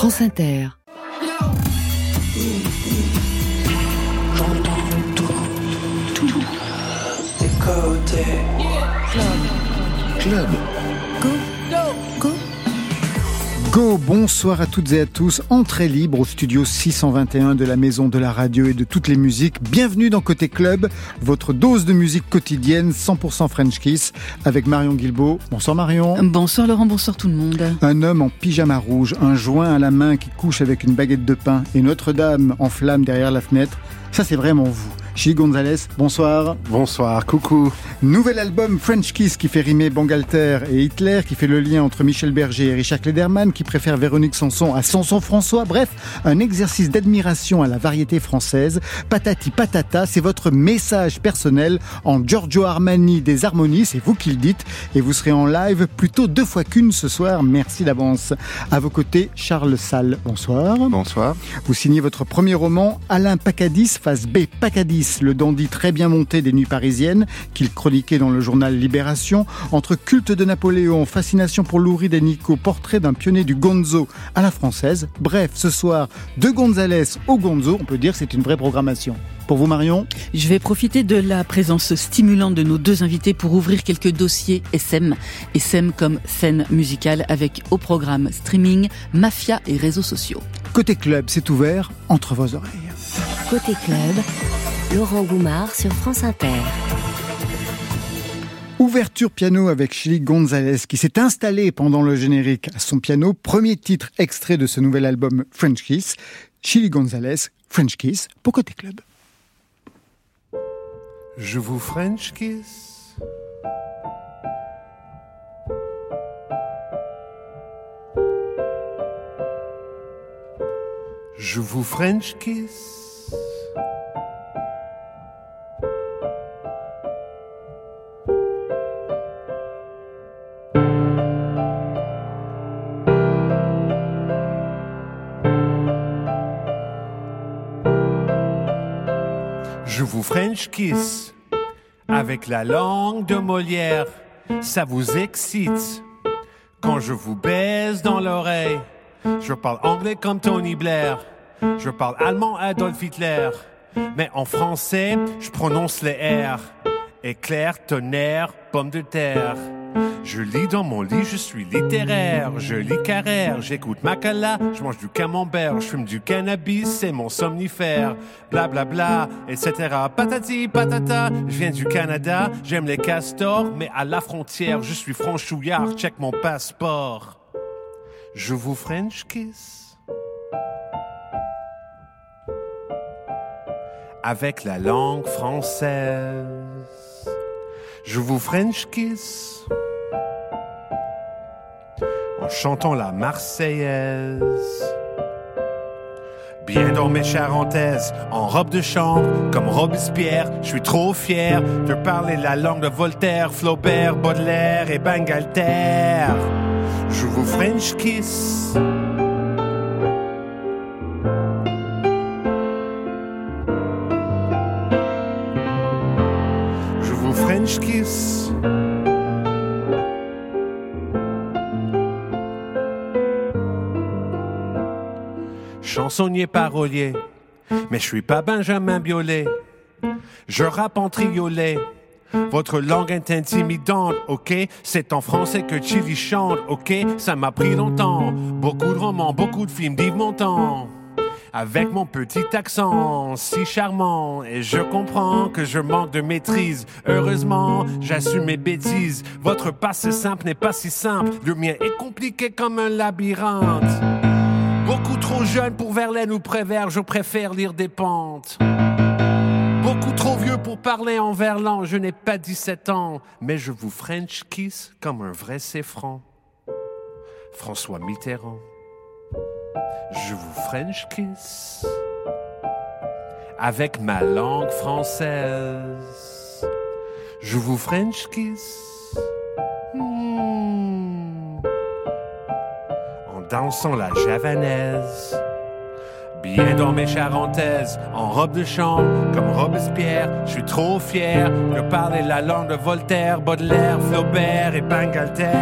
France Inter. J'entends tout, tout. Des côtés. Club. Club. Go, go, go. Go, bonsoir à toutes et à tous. Entrée libre au studio 621 de la Maison de la Radio et de toutes les musiques. Bienvenue dans Côté Club, votre dose de musique quotidienne 100% French Kiss avec Marion Guilbeault. Bonsoir Marion. Bonsoir Laurent, bonsoir tout le monde. Un homme en pyjama rouge, un joint à la main qui couche avec une baguette de pain et Notre-Dame en flamme derrière la fenêtre. Ça, c'est vraiment vous. Chili Gonzalez, bonsoir. Bonsoir, coucou. Nouvel album French Kiss qui fait rimer Bangalter et Hitler, qui fait le lien entre Michel Berger et Richard Klederman, qui préfère Véronique Sanson à Sanson François. Bref, un exercice d'admiration à la variété française. Patati patata, c'est votre message personnel en Giorgio Armani des harmonies, c'est vous qui le dites, et vous serez en live plutôt deux fois qu'une ce soir. Merci d'avance. À vos côtés, Charles Salle, bonsoir. Bonsoir. Vous signez votre premier roman, Alain Pacadis, face B. Pacadis, le dandy très bien monté des nuits parisiennes, qu'il chroniquait dans le journal Libération, entre culte de Napoléon, fascination pour Louride et Nico, portrait d'un pionnier du gonzo à la française. Bref, ce soir, de Gonzalez au gonzo, on peut dire que c'est une vraie programmation. Pour vous, Marion Je vais profiter de la présence stimulante de nos deux invités pour ouvrir quelques dossiers SM. SM comme scène musicale avec au programme streaming, mafia et réseaux sociaux. Côté club, c'est ouvert entre vos oreilles. Côté club, Laurent Goumard sur France Inter. Ouverture piano avec Chili Gonzalez qui s'est installé pendant le générique à son piano. Premier titre extrait de ce nouvel album French Kiss. Chili Gonzalez, French Kiss pour Côté Club. Je vous French kiss. Je vous French kiss. French kiss avec la langue de Molière. Ça vous excite quand je vous baise dans l'oreille. Je parle anglais comme Tony Blair. Je parle allemand Adolf Hitler. Mais en français, je prononce les R. Éclair, tonnerre, pomme de terre. Je lis dans mon lit, je suis littéraire. Je lis Carrère, j'écoute Macala, je mange du camembert, je fume du cannabis, c'est mon somnifère. Bla bla bla, etc. Patati patata, je viens du Canada, j'aime les castors, mais à la frontière, je suis franchouillard, check mon passeport. Je vous French kiss. Avec la langue française. Je vous French kiss en chantant la Marseillaise. Bien dans mes charentaises, en robe de chambre, comme Robespierre, je suis trop fier de parler la langue de Voltaire, Flaubert, Baudelaire et Bangalter. Je vous French kiss. Chansonnier parolier. Mais je suis pas Benjamin Biolay. Je rappe en triolet. Votre langue est intimidante, ok? C'est en français que Chili chante, ok? Ça m'a pris longtemps. Beaucoup de romans, beaucoup de films d'Yves Montand. Avec mon petit accent si charmant, et je comprends que je manque de maîtrise. Heureusement, j'assume mes bêtises. Votre passé simple n'est pas si simple. Le mien est compliqué comme un labyrinthe. Beaucoup trop jeune pour Verlaine ou Prévert, je préfère lire des pentes. Beaucoup trop vieux pour parler en verlan, je n'ai pas 17 ans, mais je vous French kiss comme un vrai séfran. François Mitterrand. Je vous French kiss avec ma langue française. Je vous French kiss. Hmm en dansant la javanaise. Bien dans mes charentaises, en robe de chambre, comme Robespierre, je suis trop fier de parler la langue de Voltaire, Baudelaire, Flaubert et Bangalter.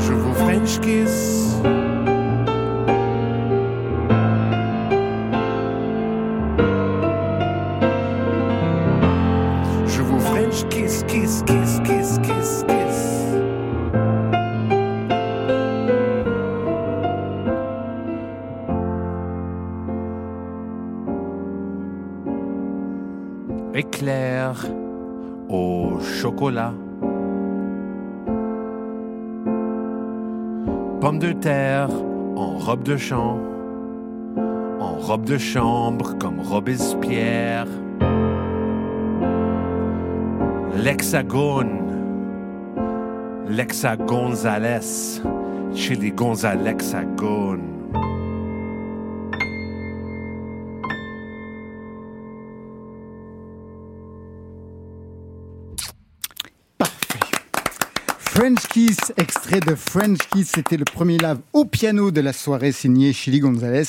Je vous French kiss au chocolat. Pomme de terre en robe de champ, en robe de chambre comme Robespierre. L'hexagone, l'hexagonzales, chez les. French Kiss, extrait de French Kiss, c'était le premier live au piano de la soirée signé Chili Gonzalez.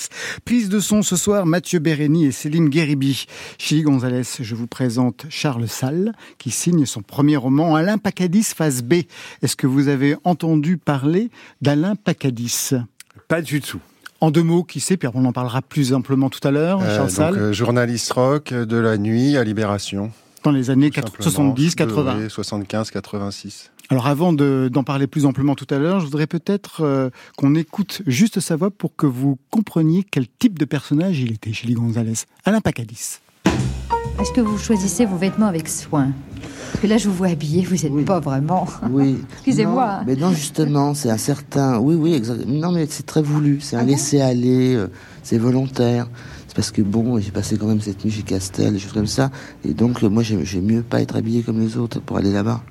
Prise de son ce soir, Mathieu Bérény et Céline Guéribi. Chili Gonzalez, je vous présente Charles Salle, qui signe son premier roman, Alain Pacadis, phase B. Est-ce que vous avez entendu parler d'Alain Pacadis? Pas du tout. En deux mots, qui sait, puis on en parlera plus amplement tout à l'heure, euh, Charles Salle. Euh, journaliste rock de la nuit à Libération. Dans les années 70, 80. 75, 86. Alors avant d'en parler plus amplement tout à l'heure, je voudrais peut-être euh, qu'on écoute juste sa voix pour que vous compreniez quel type de personnage il était, Chili Gonzalez. Alain Pacadis. Est-ce que vous choisissez vos vêtements avec soin? Parce que là, je vous vois habillé, vous n'êtes pas vraiment. Oui. Excusez-moi. Mais non, justement, c'est un certain. Oui, oui, exactement. Non, mais c'est très voulu. C'est un ah laisser-aller. Euh, c'est volontaire. C'est parce que bon, j'ai passé quand même cette nuit chez Castel, des choses comme ça. Et donc, moi, j'aime mieux pas être habillé comme les autres pour aller là-bas.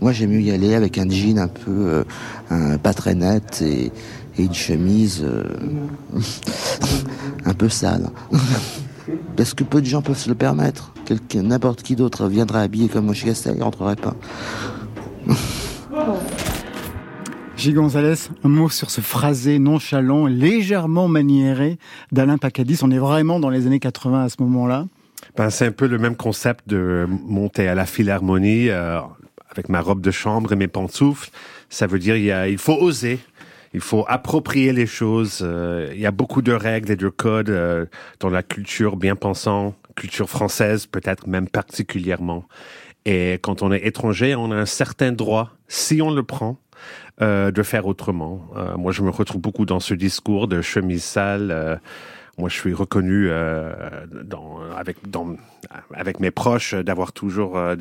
Moi, j'aime mieux y aller avec un jean un peu euh, pas très net et, une chemise euh, un peu sale. Parce que peu de gens peuvent se le permettre. N'importe qui d'autre viendrait habillé comme moi chez Castel, il rentrerait pas. Gilles Gonzalez, un mot sur ce phrasé nonchalant, légèrement maniéré d'Alain Pacadis. On est vraiment dans les années 80 à ce moment-là. Ben, c'est un peu le même concept de monter à la Philharmonie. Euh, avec ma robe de chambre et mes pantoufles. Ça veut dire il, faut oser. Il faut approprier les choses. Euh, il y a beaucoup de règles et de codes euh, dans la culture bien pensant, culture française peut-être même particulièrement. Et quand on est étranger, on a un certain droit, si on le prend, euh, de faire autrement. Moi, je me retrouve beaucoup dans ce discours de chemise sale. Moi, je suis reconnu euh, dans, avec, dans, avec mes proches d'avoir toujours euh,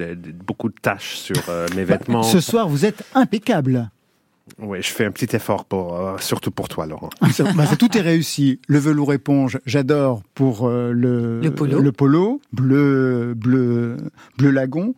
beaucoup de tâches sur euh, mes bah, vêtements. Ce soir, vous êtes impeccable. Oui, je fais un petit effort pour, surtout pour toi, Laurent. bah, tout est réussi. Le velours éponge, j'adore pour le, le, polo. le polo, bleu, bleu, bleu lagon.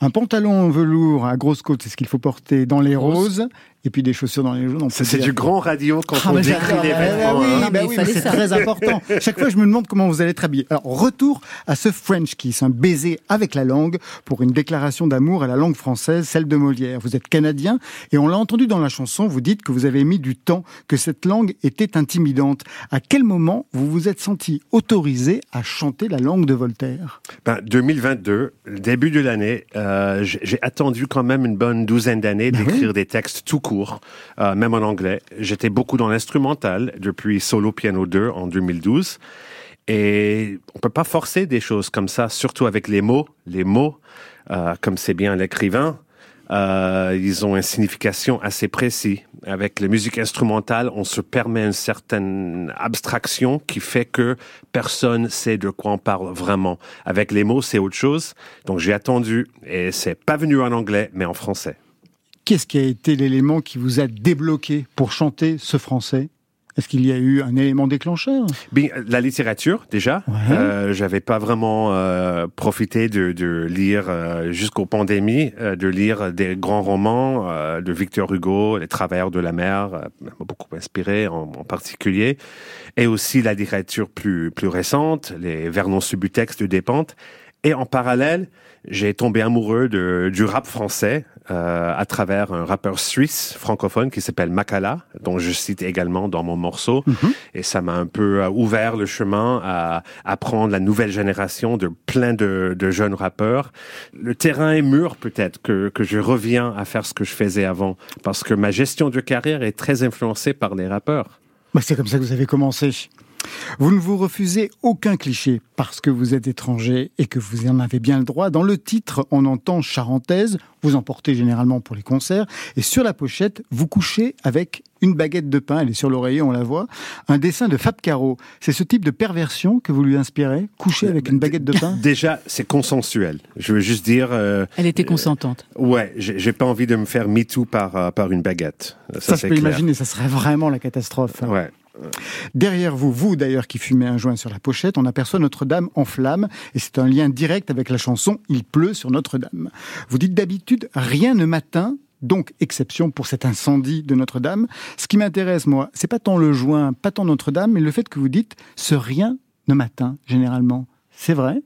Un pantalon en velours à grosse côte, c'est ce qu'il faut porter dans les roses et puis des chaussures dans les jaunes. C'est du grand radio quand ah, on décrit les vêtements. oui, bah oui c'est très important. Chaque fois, je me demande comment vous allez être habillé. Alors, retour à ce French kiss, un baiser avec la langue pour une déclaration d'amour à la langue française, celle de Molière. Vous êtes canadien et on l'a entendu dans la chanson, vous dites que vous avez mis du temps, que cette langue était intimidante. À quel moment vous vous êtes senti autorisé à chanter la langue de Voltaire? Ben, 2022, le début de l'année, euh, j'ai attendu quand même une bonne douzaine d'années ben d'écrire des textes tout court, euh, même en anglais. J'étais beaucoup dans l'instrumental depuis Solo Piano 2 en 2012. Et on peut pas forcer des choses comme ça, surtout avec les mots. Les mots, euh, comme c'est bien l'écrivain, euh, ils ont une signification assez précise. Avec la musique instrumentale, on se permet une certaine abstraction qui fait que personne sait de quoi on parle vraiment. Avec les mots, c'est autre chose. Donc j'ai attendu et c'est pas venu en anglais, mais en français. Qu'est-ce qui a été l'élément qui vous a débloqué pour chanter ce français? Est-ce qu'il y a eu un élément déclencheur? Bien, La littérature, déjà. Euh, J'avais pas vraiment euh, profité de, de lire euh, jusqu'aux pandémies, euh, de lire des grands romans de Victor Hugo, Les Travailleurs de la mer, m'a beaucoup inspiré en, en, particulier, et aussi la littérature plus plus récente, les Vernon Subutex de Despentes. Et en parallèle, j'ai tombé amoureux de, du rap français euh, à travers un rappeur suisse francophone qui s'appelle Makala, dont je cite également dans mon morceau. Mhm. Et ça m'a un peu euh, ouvert le chemin à apprendre la nouvelle génération de plein de, de jeunes rappeurs. Le terrain est mûr peut-être que, que je reviens à faire ce que je faisais avant, parce que ma gestion de carrière est très influencée par les rappeurs. Bah c'est comme ça que vous avez commencé. Vous ne vous refusez aucun cliché parce que vous êtes étranger et que vous en avez bien le droit. Dans le titre, on entend charentaise, vous en portez généralement pour les concerts, et sur la pochette, vous couchez avec une baguette de pain, elle est sur l'oreiller, on la voit, un dessin de Fab Caro. C'est ce type de perversion que vous lui inspirez, coucher avec une baguette de pain? Déjà, c'est consensuel. Je veux juste dire. euh, Elle était consentante. ouais, j'ai pas envie de me faire MeToo par, euh, par une baguette. Ça, Ça, je c'est peux clair. imaginer, ça serait vraiment la catastrophe. Ouais. Derrière vous, vous d'ailleurs qui fumez un joint sur la pochette, on aperçoit Notre-Dame en flammes et c'est un lien direct avec la chanson Il pleut sur Notre-Dame. Vous dites d'habitude rien ne m'atteint, donc exception pour cet incendie de Notre-Dame. Ce qui m'intéresse moi, c'est pas tant le joint, pas tant Notre-Dame, mais le fait que vous dites ce rien ne m'atteint généralement. C'est vrai?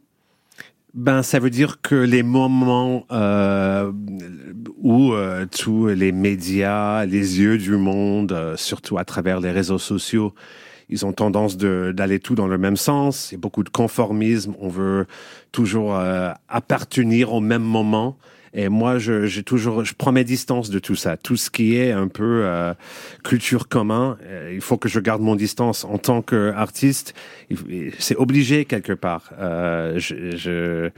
Ben, ça veut dire que les moments euh, où euh, tous les médias, les yeux du monde, euh, surtout à travers les réseaux sociaux, ils ont tendance d'aller tout dans le même sens. Il y a beaucoup de conformisme. On veut toujours euh, appartenir au même moment. Et moi, je, j'ai toujours, je prends mes distances de tout ça. Tout ce qui est un peu euh, culture commun, euh, il faut que je garde mon distance en tant qu'artiste. C'est obligé quelque part. Euh, je, je-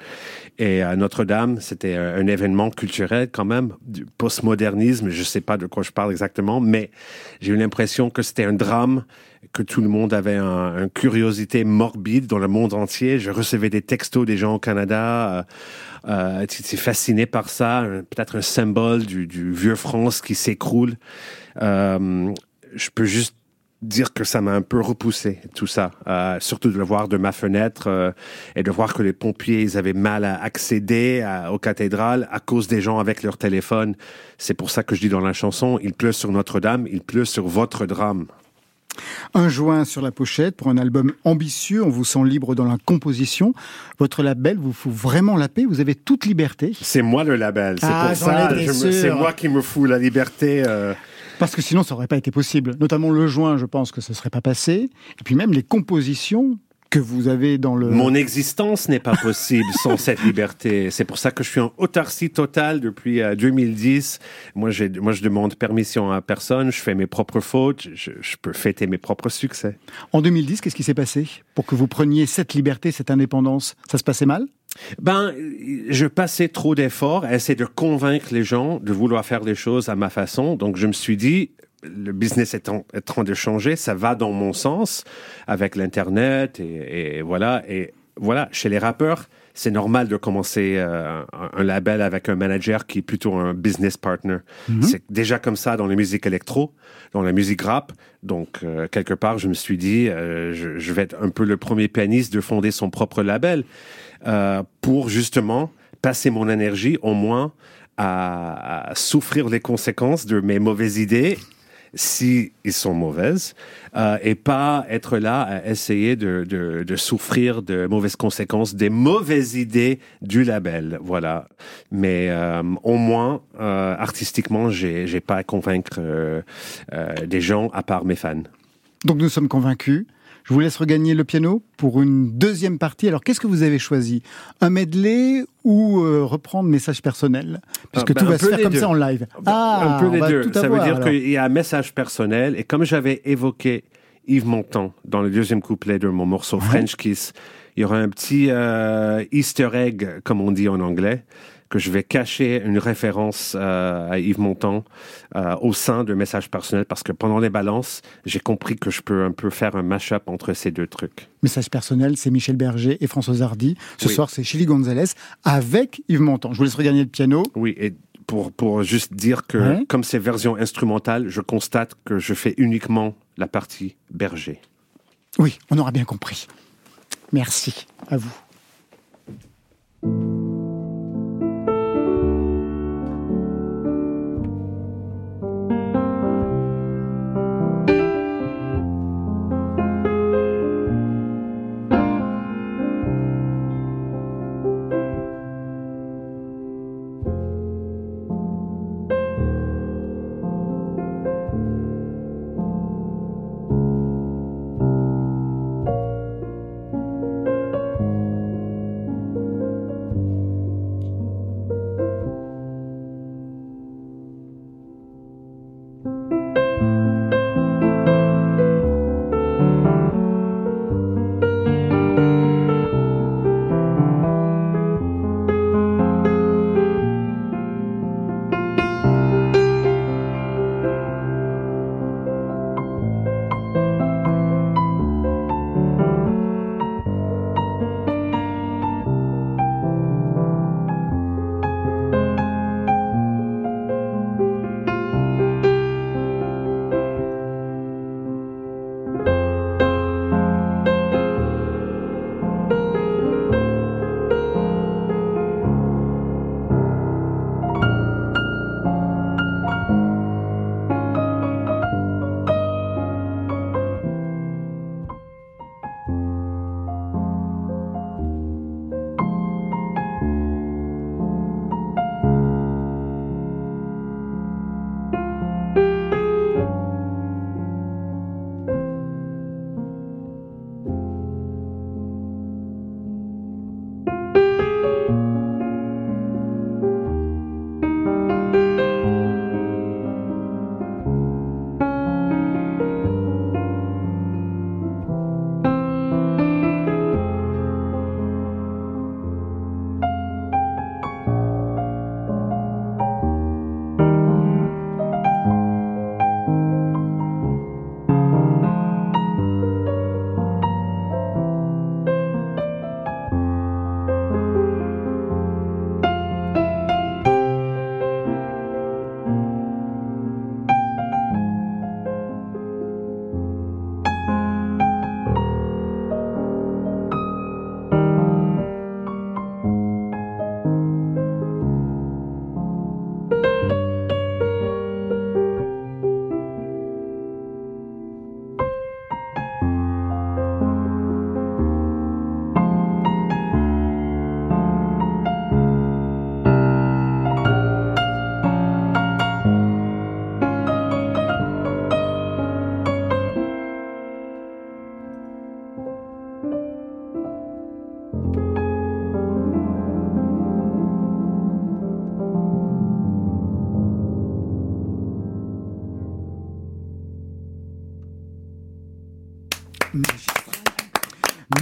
et à Notre-Dame, c'était un, événement culturel quand même, du postmodernisme. Je sais pas de quoi je parle exactement, mais j'ai eu l'impression que c'était un drame que tout le monde avait un, une curiosité morbide dans le monde entier. Je recevais des textos des gens au Canada. Euh, euh, tu es fasciné par ça, peut-être un symbole du, vieux France qui s'écroule. Euh, je peux juste dire que ça m'a un peu repoussé tout ça, Euh, surtout de le voir de ma fenêtre et de voir que les pompiers avaient mal à accéder à- aux cathédrales à cause des gens avec leur téléphone. C'est pour ça que je dis dans la chanson, il pleut sur Notre-Dame, il pleut sur votre drame. Un joint sur la pochette pour un album ambitieux, on vous sent libre dans la composition. Votre label vous fout vraiment la paix, vous avez toute liberté. C'est moi le label, c'est Ah, pour ça, c'est moi qui me fous la liberté. euh, Parce que sinon, ça n'aurait pas été possible. Notamment le joint, je pense que ce ne serait pas passé. Et puis même les compositions que vous avez dans le... Mon existence n'est pas possible sans cette liberté. C'est pour ça que je suis en autarcie totale depuis euh, 2010. Moi, j'ai, moi, je demande permission à personne. Je fais mes propres fautes. Je, je peux fêter mes propres succès. En 2010, qu'est-ce qui s'est passé pour que vous preniez cette liberté, cette indépendance? Ça se passait mal? Ben, je passais trop d'efforts à essayer de convaincre les gens de vouloir faire les choses à ma façon. Donc, je me suis dit, le business est en, est en train de changer, ça va dans mon sens avec l'internet et, et voilà. Et voilà, chez les rappeurs, c'est normal de commencer euh, un, label avec un manager qui est plutôt un business partner. C'est déjà comme ça dans la musique électro, dans la musique rap. Donc, euh, quelque part, je me suis dit, euh, je, je vais être un peu le premier pianiste de fonder son propre label pour justement passer mon énergie au moins à, à souffrir les conséquences de mes mauvaises idées si ils sont mauvaises euh, et pas être là à essayer de, de, souffrir de mauvaises conséquences des mauvaises idées du label. Voilà. Mais euh, au moins euh, artistiquement j'ai j'ai pas à convaincre des gens à part mes fans. Donc nous sommes convaincus. Je vous laisse regagner le piano pour une deuxième partie. Alors qu'est-ce que vous avez choisi? Un medley ou euh, reprendre message personnel? Puisque Ah, ben, tout un va se faire comme deux. ça en live. Ah, un peu les deux. Ça veut dire qu'il y a un message personnel. Et comme j'avais évoqué Yves Montand dans le deuxième couplet de mon morceau French Kiss, il y aura un petit euh, Easter egg, comme on dit en anglais, que je vais cacher une référence euh, à Yves Montand euh, au sein de message personnel parce que pendant les balances, j'ai compris que je peux un peu faire un mash-up entre ces deux trucs. Message personnel, c'est Michel Berger et Françoise Hardy. Ce Oui. soir, c'est Chili Gonzalez avec Yves Montand. Je vous laisse regagner le piano. Oui, et pour, pour juste dire que Ouais. comme c'est version instrumentale, je constate que je fais uniquement la partie berger. Oui, on aura bien compris. Merci à vous.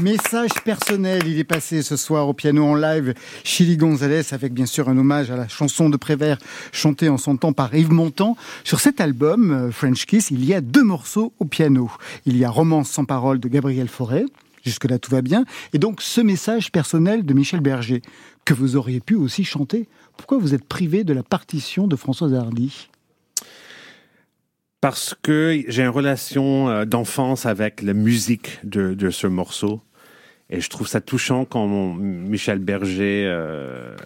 Message personnel, il est passé ce soir au piano en live Chili Gonzalez avec bien sûr un hommage à la chanson de Prévert chantée en son temps par Yves Montand. Sur cet album, euh, French Kiss, il y a deux morceaux au piano. Il y a Romance sans parole de Gabriel Fauré, jusque-là tout va bien, et donc ce message personnel de Michel Berger, que vous auriez pu aussi chanter. Pourquoi vous êtes privé de la partition de Françoise Hardy? Parce que j'ai une relation euh, d'enfance avec la musique de, de, ce morceau. Et je trouve ça touchant quand Michel Berger euh,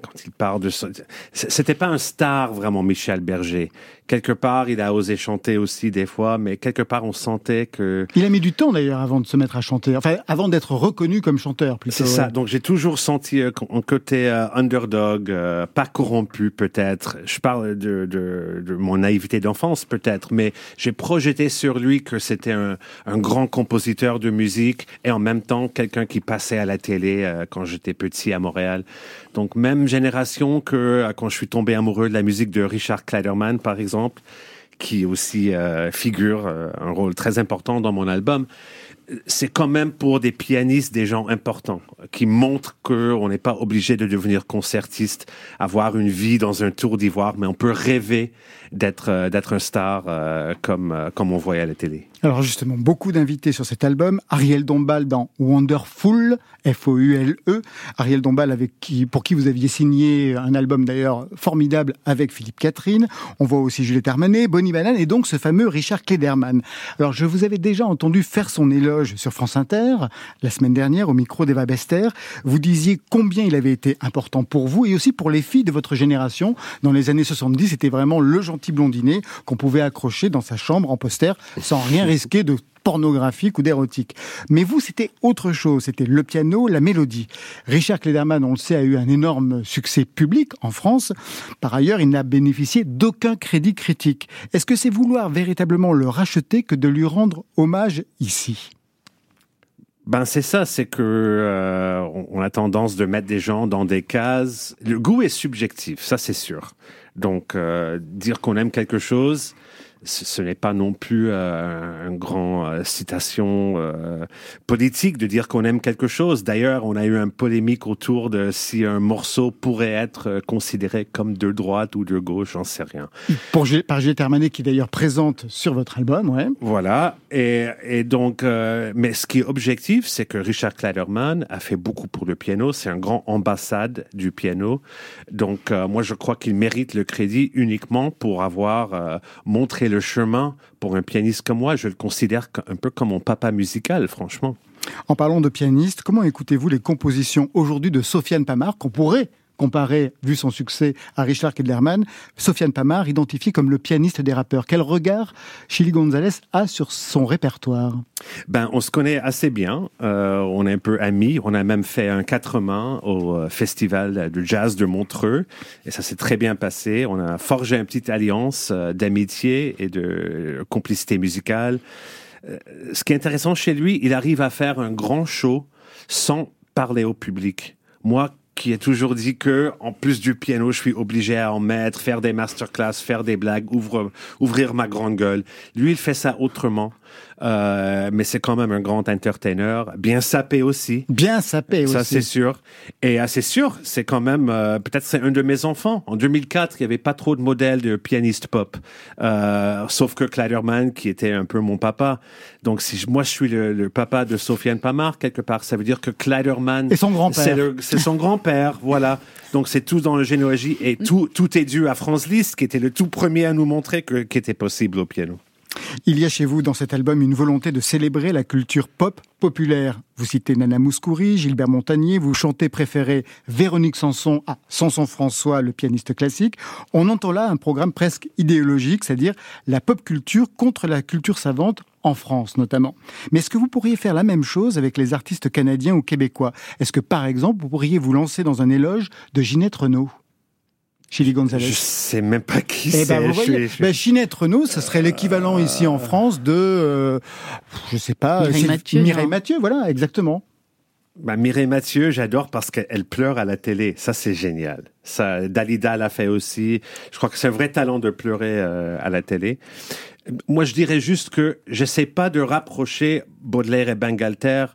quand il parle de ça. C'était pas un star vraiment, Michel Berger. Quelque part, il a osé chanter aussi des fois, mais quelque part, on sentait que. Il a mis du temps d'ailleurs avant de se mettre à chanter. Enfin, avant d'être reconnu comme chanteur, plutôt. C'est ça. Donc, j'ai toujours senti euh, un côté euh, underdog, euh, pas corrompu peut-être. Je parle de, de, de mon naïveté d'enfance peut-être, mais j'ai projeté sur lui que c'était un, un, grand compositeur de musique et en même temps quelqu'un qui passait à la télé quand j'étais petit à Montréal. Donc, même génération que quand je suis tombé amoureux de la musique de Richard Kleiderman, par exemple qui aussi euh, figure euh, un rôle très important dans mon album c'est quand même pour des pianistes des gens importants qui montrent qu'on n'est pas obligé de devenir concertiste, avoir une vie dans un tour d'ivoire, mais on peut rêver d'être euh, d'être un star euh, comme euh, comme on voyait à la télé. Alors justement, beaucoup d'invités sur cet album. Ariel Dombal dans Wonderful, F-O-U-L-E. Ariel Dombal avec qui, pour qui vous aviez signé un album d'ailleurs formidable avec Philippe Catherine. On voit aussi Juliette Armanet, Bonnie Banane et donc ce fameux Richard Klederman. Alors je vous avais déjà entendu faire son éloge sur France Inter la semaine dernière au micro d'Eva Bester. Vous disiez combien il avait été important pour vous et aussi pour les filles de votre génération. Dans les années 70, c'était vraiment le gentil blondinet qu'on pouvait accrocher dans sa chambre en poster sans rien risquer de pornographique ou d'érotique. Mais vous, c'était autre chose. C'était le piano, la mélodie. Richard Klederman, on le sait, a eu un énorme succès public en France. Par ailleurs, il n'a bénéficié d'aucun crédit critique. Est-ce que c'est vouloir véritablement le racheter que de lui rendre hommage ici? Ben c'est ça, c'est que euh, on a tendance de mettre des gens dans des cases. Le goût est subjectif, ça c'est sûr. Donc euh, dire qu'on aime quelque chose, ce, n'est pas non plus euh, un grand euh, citation euh, politique de dire qu'on aime quelque chose. D'ailleurs, on a eu une polémique autour de si un morceau pourrait être considéré comme de droite ou de gauche, j'en sais rien. Pour, par Gilles Termanet, qui d'ailleurs présente sur votre album, ouais. Voilà. Et, et donc, mais ce qui est objectif, c'est que Richard Kleiderman a fait beaucoup pour le piano. C'est un grand ambassade du piano. Donc, moi, je crois qu'il mérite le crédit uniquement pour avoir montré le le chemin pour un pianiste comme moi. Je le considère un peu comme mon papa musical, franchement. En parlant de pianiste, comment écoutez-vous les compositions aujourd'hui de Sofiane Pamar qu'on pourrait comparé, vu son succès, à Richard Kedlerman, Sofiane Pamar, identifié comme le pianiste des rappeurs. Quel regard Chili Gonzalez a sur son répertoire? Ben, on se connaît assez bien. Euh, on est un peu amis. On a même fait un quatre mains au euh, festival de jazz de Montreux, et ça s'est très bien passé. On a forgé une petite alliance euh, d'amitié et de complicité musicale. Ce qui est intéressant chez lui, il arrive à faire un grand show sans parler au public. Moi, qui a toujours dit que, en plus du piano, je suis obligé à en mettre, faire des masterclass, faire des blagues, ouvrir ma grande gueule. Lui, il fait ça autrement. Euh, mais c'est quand même un grand entertainer, bien sapé aussi. Bien sapé aussi. Ça, c'est sûr. Et assez sûr, c'est quand même, euh, peut-être c'est un de mes enfants. En 2004, il n'y avait pas trop de modèles de pianiste pop. Euh, sauf que Kleiderman, qui était un peu mon papa. Donc, si moi, je suis le, le papa de Sofiane Pamar, quelque part, ça veut dire que Kleiderman... Et son grand-père. C'est son grand-père, voilà. Donc, c'est tout dans la généalogie et tout, tout est dû à Franz Liszt, qui était le tout premier à nous montrer que, qu'était possible au piano. Il y a chez vous dans cet album une volonté de célébrer la culture pop populaire. Vous citez Nana Mouskouri, Gilbert Montagnier, vous chantez préféré Véronique Sanson à Sanson François, le pianiste classique. On entend là un programme presque idéologique, c'est-à-dire la pop culture contre la culture savante en France notamment. Mais est-ce que vous pourriez faire la même chose avec les artistes canadiens ou québécois? Est-ce que par exemple vous pourriez vous lancer dans un éloge de Ginette Renault Chili Gonzalez. Je sais même pas qui eh ben, c'est. Ben, Ginette Renault, ce serait l'équivalent ici en France de, euh, je sais pas, Mireille Mathieu. Mireille Mathieu, voilà, exactement. Bah, Mireille Mathieu, j'adore parce qu'elle pleure à la télé. Ça, c'est génial. Ça, Dalida l'a fait aussi. Je crois que c'est un vrai talent de pleurer euh, à la télé. Moi, je dirais juste que j'essaie pas de rapprocher Baudelaire et Bangalter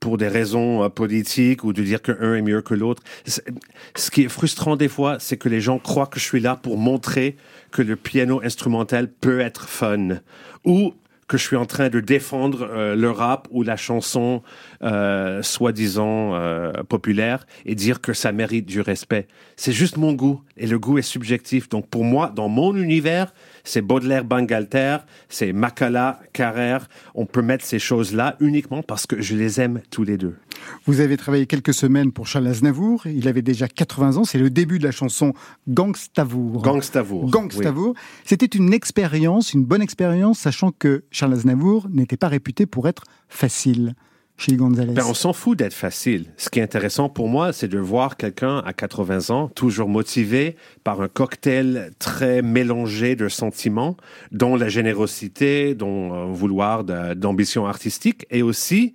pour des raisons euh, politiques ou de dire que un est mieux que l'autre. Ce qui est frustrant des fois, c'est que les gens croient que je suis là pour montrer que le piano instrumental peut être fun ou que je suis en train de défendre euh, le rap ou la chanson euh, soi-disant euh, populaire et dire que ça mérite du respect. C'est juste mon goût et le goût est subjectif. Donc pour moi, dans mon univers, c'est Baudelaire, Bangalter, c'est Makala, Carrère. On peut mettre ces choses-là uniquement parce que je les aime tous les deux. Vous avez travaillé quelques semaines pour Charles Aznavour. Il avait déjà 80 ans. C'est le début de la chanson Gangstavour. Gangstavour. Gangstavour. C'était une expérience, une bonne expérience, sachant que Charles Aznavour n'était pas réputé pour être facile. Chez Gonzalez. Ben, on s'en fout d'être facile. Ce qui est intéressant pour moi, c'est de voir quelqu'un à 80 ans, toujours motivé par un cocktail très mélangé de sentiments, dont la générosité, dont un vouloir de- d'ambition artistique, et aussi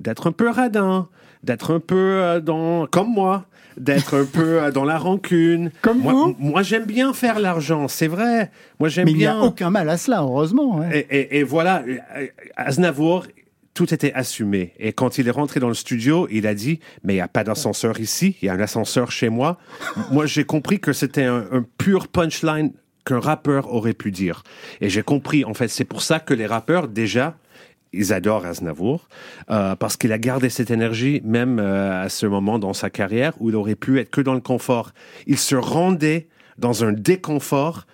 d'être un peu radin, d'être un peu euh, dans, comme moi, d'être un peu euh, dans la rancune. Comme moi, vous Moi, j'aime bien faire l'argent, c'est vrai. Moi, j'aime Mais il n'y bien. a aucun mal à cela, heureusement. Et, et- et voilà, euh, Aznavour, tout était assumé. Et quand il est rentré dans le studio, il a dit, mais il n'y a pas d'ascenseur ici, il y a un ascenseur chez moi. moi, j'ai compris que c'était un, pur punchline qu'un rappeur aurait pu dire. Et j'ai compris, en fait, c'est pour ça que les rappeurs, déjà, ils adorent Aznavour, euh, parce qu'il a gardé cette énergie, même euh, à ce moment dans sa carrière, où il aurait pu être que dans le confort. Il se rendait dans un déconfort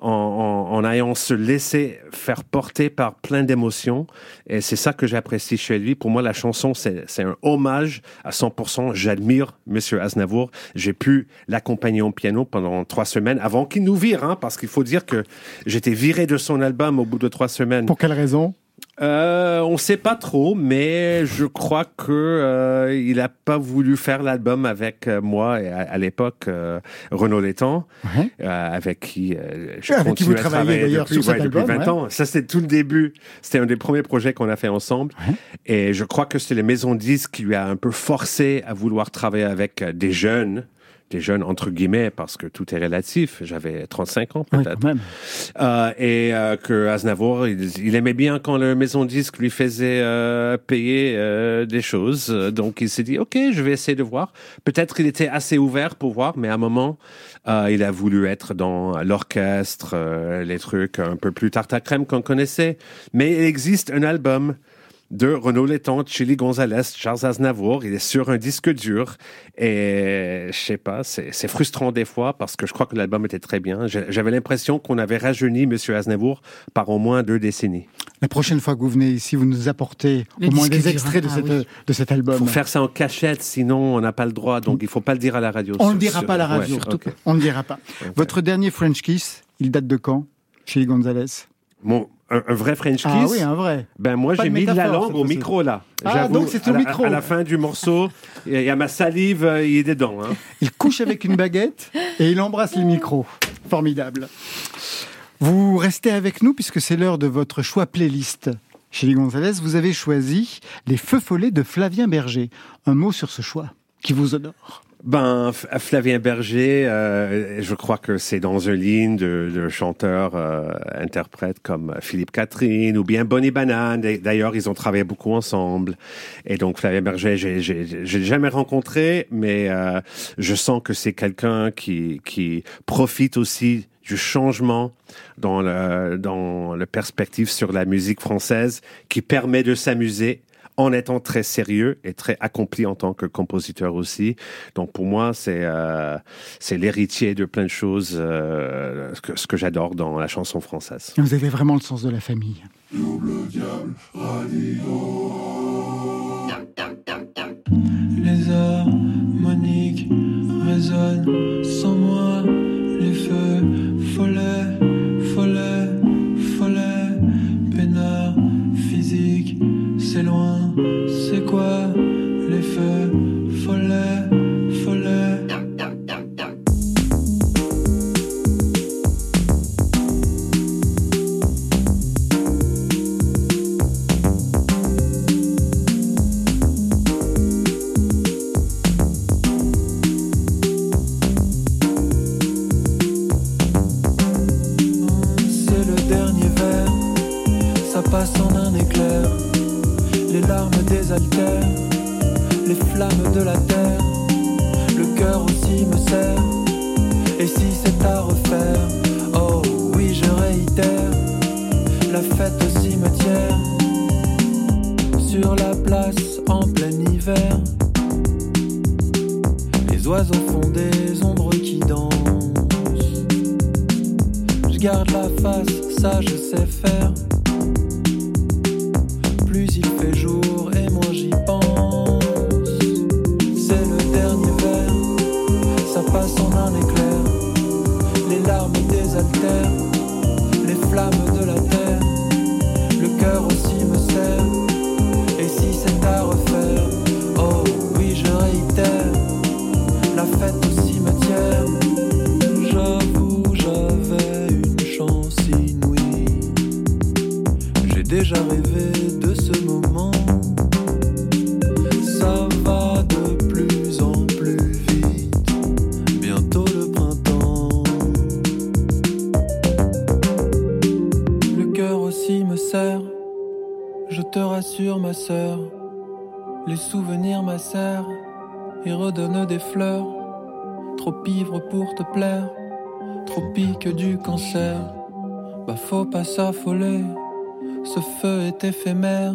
en, ayant se laisser faire porter par plein d'émotions. Et c'est ça que j'apprécie chez lui. Pour moi, la chanson, c'est c'est un hommage à 100%. J'admire Monsieur Aznavour. J'ai pu l'accompagner au piano pendant trois semaines avant qu'il nous vire, hein, parce qu'il faut dire que j'étais viré de son album au bout de trois semaines. Pour quelle raison? Euh, on sait pas trop, mais je crois que euh, il a pas voulu faire l'album avec euh, moi et à, à l'époque euh, Renaud Létang, Ouais. euh, avec qui euh, je Avec qui vous à travaillez travailler d'ailleurs depuis, sur cet ouais, depuis album, 20 ouais. ans. Ça c'était tout le début. C'était un des premiers projets qu'on a fait ensemble, Ouais. et je crois que c'est les maisons disques qui lui a un peu forcé à vouloir travailler avec des jeunes. Des jeunes entre guillemets parce que tout est relatif. J'avais 35 ans peut-être. Euh, et euh, que Aznavour, il, il aimait bien quand le maison disque lui faisait euh, payer euh, des choses. Donc il s'est dit, ok, je vais essayer de voir. Peut-être qu'il était assez ouvert pour voir, mais à un moment, euh, il a voulu être dans l'orchestre, euh, les trucs un peu plus tarte à crème qu'on connaissait. Mais il existe un album de Renaud Létang, Chili Gonzalez, Charles Aznavour. Il est sur un disque dur. Et je sais pas, c'est frustrant des fois parce que je crois que l'album était très bien. J'avais l'impression qu'on avait rajeuni Monsieur Aznavour par au moins deux décennies. La prochaine fois que vous venez ici, vous nous apportez Les au moins des extraits de, hein. cette- Ah oui. de cet album. Faut faire ça en cachette, sinon on n'a pas le droit. Donc il faut pas le dire à la radio. On ne le dira sur- pas à la ouais, radio. On ne dira pas. Votre dernier French Kiss, il date de quand? Chez Gonzalez Mon- un, un vrai French kiss. Ah oui, un vrai. Ben moi j'ai mis de la langue au micro là. Ah, donc c'est au la- micro. À la fin du morceau, il y a ma salive, euh, il est dedans. Hein. Il couche avec une baguette et il embrasse les micros. Formidable. Vous restez avec nous puisque c'est l'heure de votre choix playlist. Chez les Gonzalez, vous avez choisi Les Feux Follets de Flavien Berger. Un mot sur ce choix qui vous honore. Ben, Flavien Berger, euh, je crois que c'est dans une ligne de, de chanteurs, euh, interprètes comme Philippe Catherine ou bien Bonnie Banane. D'ailleurs, ils ont travaillé beaucoup ensemble. Et donc, Flavien Berger, j'ai j'ai jamais rencontré, mais euh, je sens que c'est quelqu'un qui, qui profite aussi du changement dans le, dans le perspective sur la musique française qui permet de s'amuser en étant très sérieux et très accompli en tant que compositeur aussi. Donc pour moi, c'est euh, c'est l'héritier de plein de choses, euh, ce que, ce que j'adore dans la chanson française. Vous avez vraiment le sens de la famille. Les harmoniques résonnent sans moi. Les feux follets, follets, follets. Peinard physique, c'est loin. C'est quoi Les larmes désaltèrent, les flammes de la terre. Le cœur aussi me serre. Et si c'est à refaire, oh oui, je réitère. La fête au cimetière, sur la place en plein hiver. Les oiseaux font des ombres qui dansent. Je garde la face, ça je sais faire. Les souvenirs m'acèrent et redonnent des fleurs. Trop ivre pour te plaire, trop pique du cancer. Bah faut pas s'affoler, ce feu est éphémère.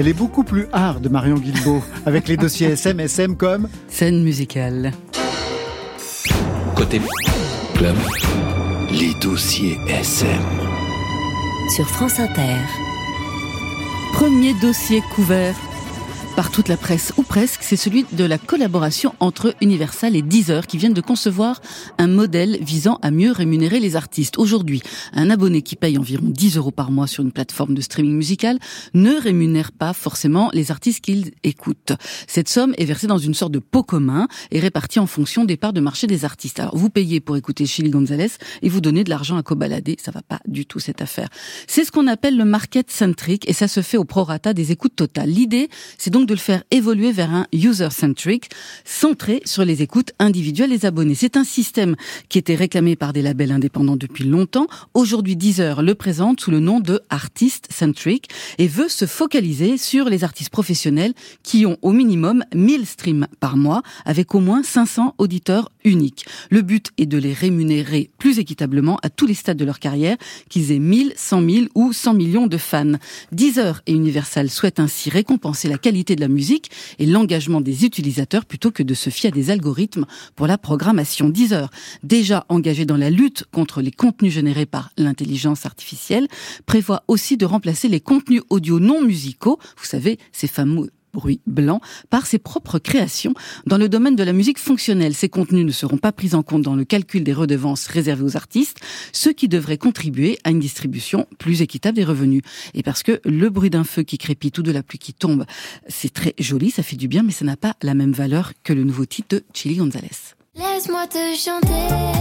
Elle est beaucoup plus hard, Marion Guilbault, avec les dossiers SM, SM comme Scène musicale. Côté club, les dossiers SM. Sur France Inter. Premier dossier couvert par toute la presse, ou presque, c'est celui de la collaboration entre Universal et Deezer qui viennent de concevoir un modèle visant à mieux rémunérer les artistes. Aujourd'hui, un abonné qui paye environ 10 euros par mois sur une plateforme de streaming musical ne rémunère pas forcément les artistes qu'il écoute. Cette somme est versée dans une sorte de pot commun et répartie en fonction des parts de marché des artistes. Alors, vous payez pour écouter Chili Gonzalez et vous donnez de l'argent à cobalader. Ça va pas du tout cette affaire. C'est ce qu'on appelle le market centric et ça se fait au prorata des écoutes totales. L'idée, c'est donc de le faire évoluer vers un user-centric, centré sur les écoutes individuelles des abonnés. C'est un système qui était réclamé par des labels indépendants depuis longtemps. Aujourd'hui, Deezer le présente sous le nom de Artist-centric et veut se focaliser sur les artistes professionnels qui ont au minimum 1000 streams par mois avec au moins 500 auditeurs uniques. Le but est de les rémunérer plus équitablement à tous les stades de leur carrière, qu'ils aient 1000, 100 000 ou 100 millions de fans. Deezer et Universal souhaitent ainsi récompenser la qualité de la musique et l'engagement des utilisateurs plutôt que de se fier à des algorithmes pour la programmation. Deezer, déjà engagé dans la lutte contre les contenus générés par l'intelligence artificielle, prévoit aussi de remplacer les contenus audio non musicaux, vous savez, ces fameux bruit blanc par ses propres créations. Dans le domaine de la musique fonctionnelle, ces contenus ne seront pas pris en compte dans le calcul des redevances réservées aux artistes, ce qui devrait contribuer à une distribution plus équitable des revenus. Et parce que le bruit d'un feu qui crépite ou de la pluie qui tombe, c'est très joli, ça fait du bien, mais ça n'a pas la même valeur que le nouveau titre de Chili Gonzalez. Laisse-moi te chanter.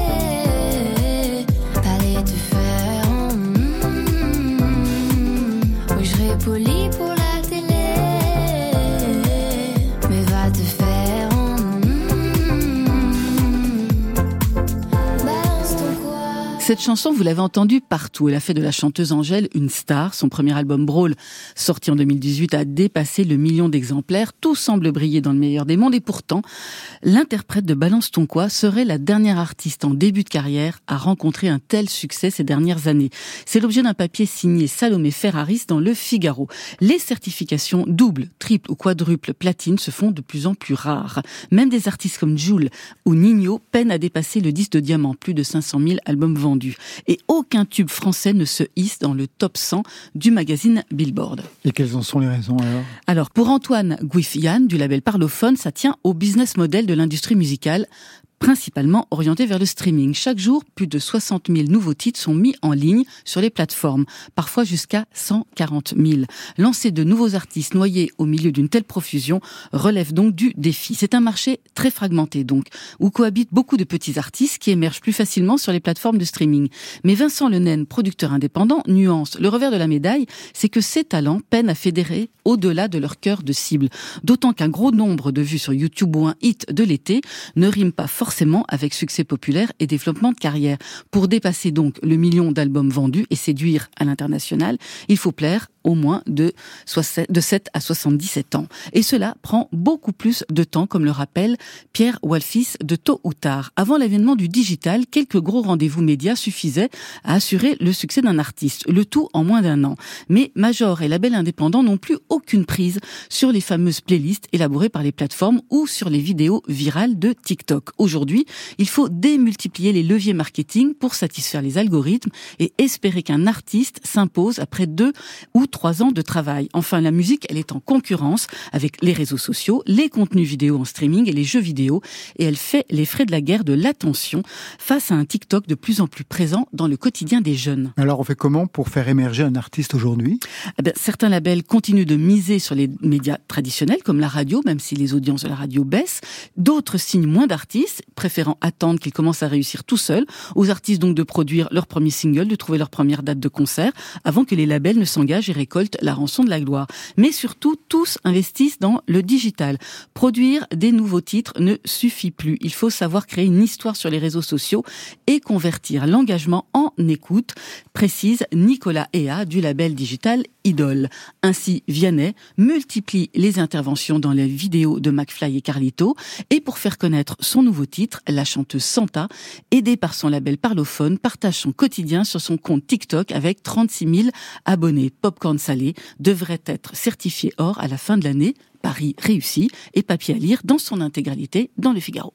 Cette chanson, vous l'avez entendue partout. Elle a fait de la chanteuse Angèle une star. Son premier album Brawl, sorti en 2018, a dépassé le million d'exemplaires. Tout semble briller dans le meilleur des mondes. Et pourtant, l'interprète de Balance ton quoi serait la dernière artiste en début de carrière à rencontrer un tel succès ces dernières années. C'est l'objet d'un papier signé Salomé Ferraris dans Le Figaro. Les certifications double, triple ou quadruple platine se font de plus en plus rares. Même des artistes comme Jules ou Nino peinent à dépasser le disque de diamant. Plus de 500 000 albums vendus et aucun tube français ne se hisse dans le top 100 du magazine Billboard. Et quelles en sont les raisons alors? Alors pour Antoine Guifian du label Parlophone, ça tient au business model de l'industrie musicale principalement orienté vers le streaming. Chaque jour, plus de 60 000 nouveaux titres sont mis en ligne sur les plateformes, parfois jusqu'à 140 000. Lancer de nouveaux artistes noyés au milieu d'une telle profusion relève donc du défi. C'est un marché très fragmenté donc, où cohabitent beaucoup de petits artistes qui émergent plus facilement sur les plateformes de streaming. Mais Vincent Lenaine, producteur indépendant, nuance. Le revers de la médaille, c'est que ces talents peinent à fédérer au-delà de leur cœur de cible. D'autant qu'un gros nombre de vues sur YouTube ou un hit de l'été ne rime pas forcément forcément avec succès populaire et développement de carrière. Pour dépasser donc le million d'albums vendus et séduire à l'international, il faut plaire au moins de, 7 à 77 ans. Et cela prend beaucoup plus de temps, comme le rappelle Pierre Walfis de Tôt ou Tard. Avant l'avènement du digital, quelques gros rendez-vous médias suffisaient à assurer le succès d'un artiste, le tout en moins d'un an. Mais Major et label indépendant n'ont plus aucune prise sur les fameuses playlists élaborées par les plateformes ou sur les vidéos virales de TikTok. Aujourd'hui, il faut démultiplier les leviers marketing pour satisfaire les algorithmes et espérer qu'un artiste s'impose après deux ou trois ans de travail. Enfin, la musique, elle est en concurrence avec les réseaux sociaux, les contenus vidéo en streaming et les jeux vidéo, et elle fait les frais de la guerre de l'attention face à un TikTok de plus en plus présent dans le quotidien des jeunes. Alors, on fait comment pour faire émerger un artiste aujourd'hui? Eh bien, Certains labels continuent de miser sur les médias traditionnels, comme la radio, même si les audiences de la radio baissent. D'autres signent moins d'artistes, préférant attendre qu'ils commencent à réussir tout seuls, aux artistes donc de produire leur premier single, de trouver leur première date de concert, avant que les labels ne s'engagent et récolte la rançon de la gloire. Mais surtout, tous investissent dans le digital. Produire des nouveaux titres ne suffit plus. Il faut savoir créer une histoire sur les réseaux sociaux et convertir l'engagement en écoute, précise Nicolas Ea du label digital Idol. Ainsi, Vianney multiplie les interventions dans les vidéos de McFly et Carlito et pour faire connaître son nouveau titre, la chanteuse Santa, aidée par son label Parlophone, partage son quotidien sur son compte TikTok avec 36 000 abonnés. Popcorn salé devrait être certifié or à la fin de l'année. Paris réussi et papier à lire dans son intégralité dans le Figaro.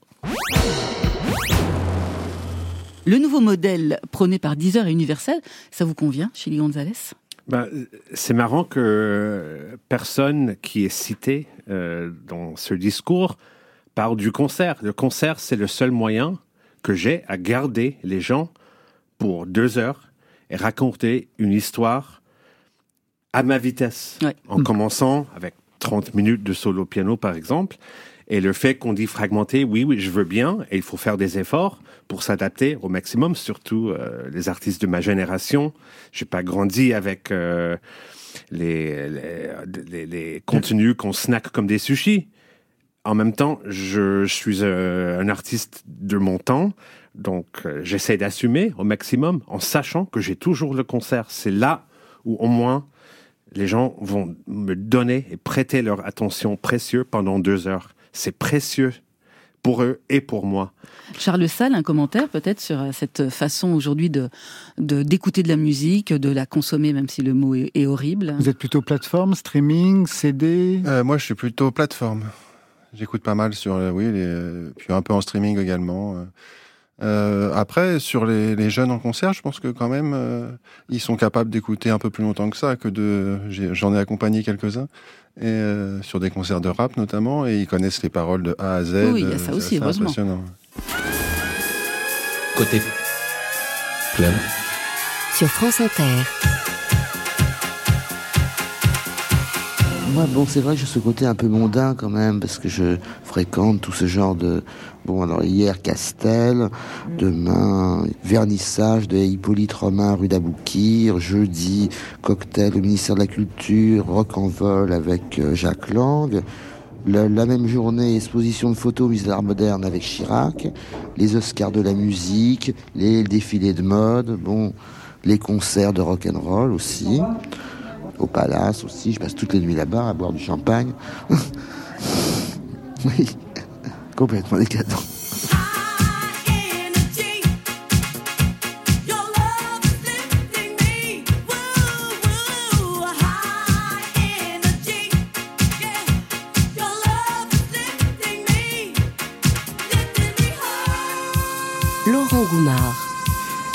Le nouveau modèle prôné par Deezer et Universal, ça vous convient, Chili Gonzalez? Ben, c'est marrant que personne qui est cité euh, dans ce discours parle du concert. Le concert, c'est le seul moyen que j'ai à garder les gens pour deux heures et raconter une histoire à ma vitesse, en commençant avec 30 minutes de solo piano, par exemple. Et le fait qu'on dit fragmenté, oui, oui, je veux bien, et il faut faire des efforts pour s'adapter au maximum, surtout euh, les artistes de ma génération. J'ai pas grandi avec euh, les, les, les, contenus qu'on snack comme des sushis. En même temps, je, je suis euh, un artiste de mon temps, donc j'essaie d'assumer au maximum en sachant que j'ai toujours le concert. C'est là où au moins les gens vont me donner et prêter leur attention précieuse pendant deux heures. C'est précieux pour eux et pour moi. Charles Salle, un commentaire peut-être sur euh, cette façon aujourd'hui de d'écouter de, la musique, de la consommer, même si le mot est, horrible. Vous êtes plutôt plateforme, streaming, CD euh, Moi, je suis plutôt plateforme. J'écoute pas mal sur, euh, oui, les, puis un peu en streaming également. Euh, après, sur les, les, jeunes en concert, je pense que quand même, euh, ils sont capables d'écouter un peu plus longtemps que ça. Que de, j'en ai, accompagné quelques-uns et euh, sur des concerts de rap notamment, et ils connaissent les paroles de A à Z. Oui, il y a ça aussi, heureusement. Impressionnant. Côté club sur France Inter. Moi, bon, c'est vrai que j'ai ce côté un peu mondain quand même, parce que je fréquente tout ce genre de, Bon, alors hier, Castel. Demain, vernissage de Hippolyte Romain, rue d'Aboukir. Jeudi, cocktail au ministère de la Culture, rock en vol avec euh, Jacques Lang. La, la même journée, exposition de photos musée d'art moderne avec Chirac, les Oscars de la musique, les défilés de mode, bon, les concerts de rock and roll aussi, au Palace aussi. Je passe toutes les nuits là-bas à boire du champagne. oui, complètement décadent. Laurent Goumard.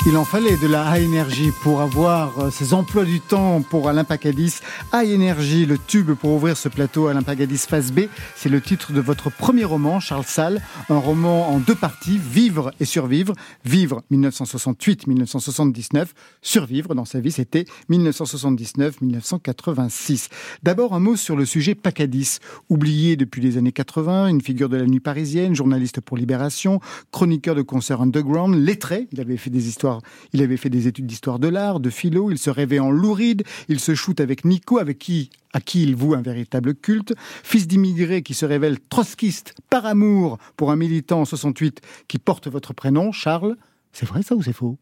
Il en fallait de la high énergie pour avoir euh, ces emplois du temps pour Alain Pacadis. High Energy, le tube pour ouvrir ce plateau Alain Pacadis face B, c'est le titre de votre premier roman, Charles Salle, un roman en deux parties, Vivre et survivre. Vivre 1968-1979, survivre dans sa vie, c'était 1979-1986. D'abord un mot sur le sujet Pacadis, oublié depuis les années 80, une figure de la nuit parisienne, journaliste pour Libération, chroniqueur de concerts underground, lettré, il avait fait des histoires il avait fait des études d'histoire de l'art, de philo, il se rêvait en louride, il se shoot avec Nico, avec qui à qui il voue un véritable culte, fils d'immigrés qui se révèle trotskiste par amour pour un militant en 68 qui porte votre prénom, Charles. C'est vrai ça ou c'est faux?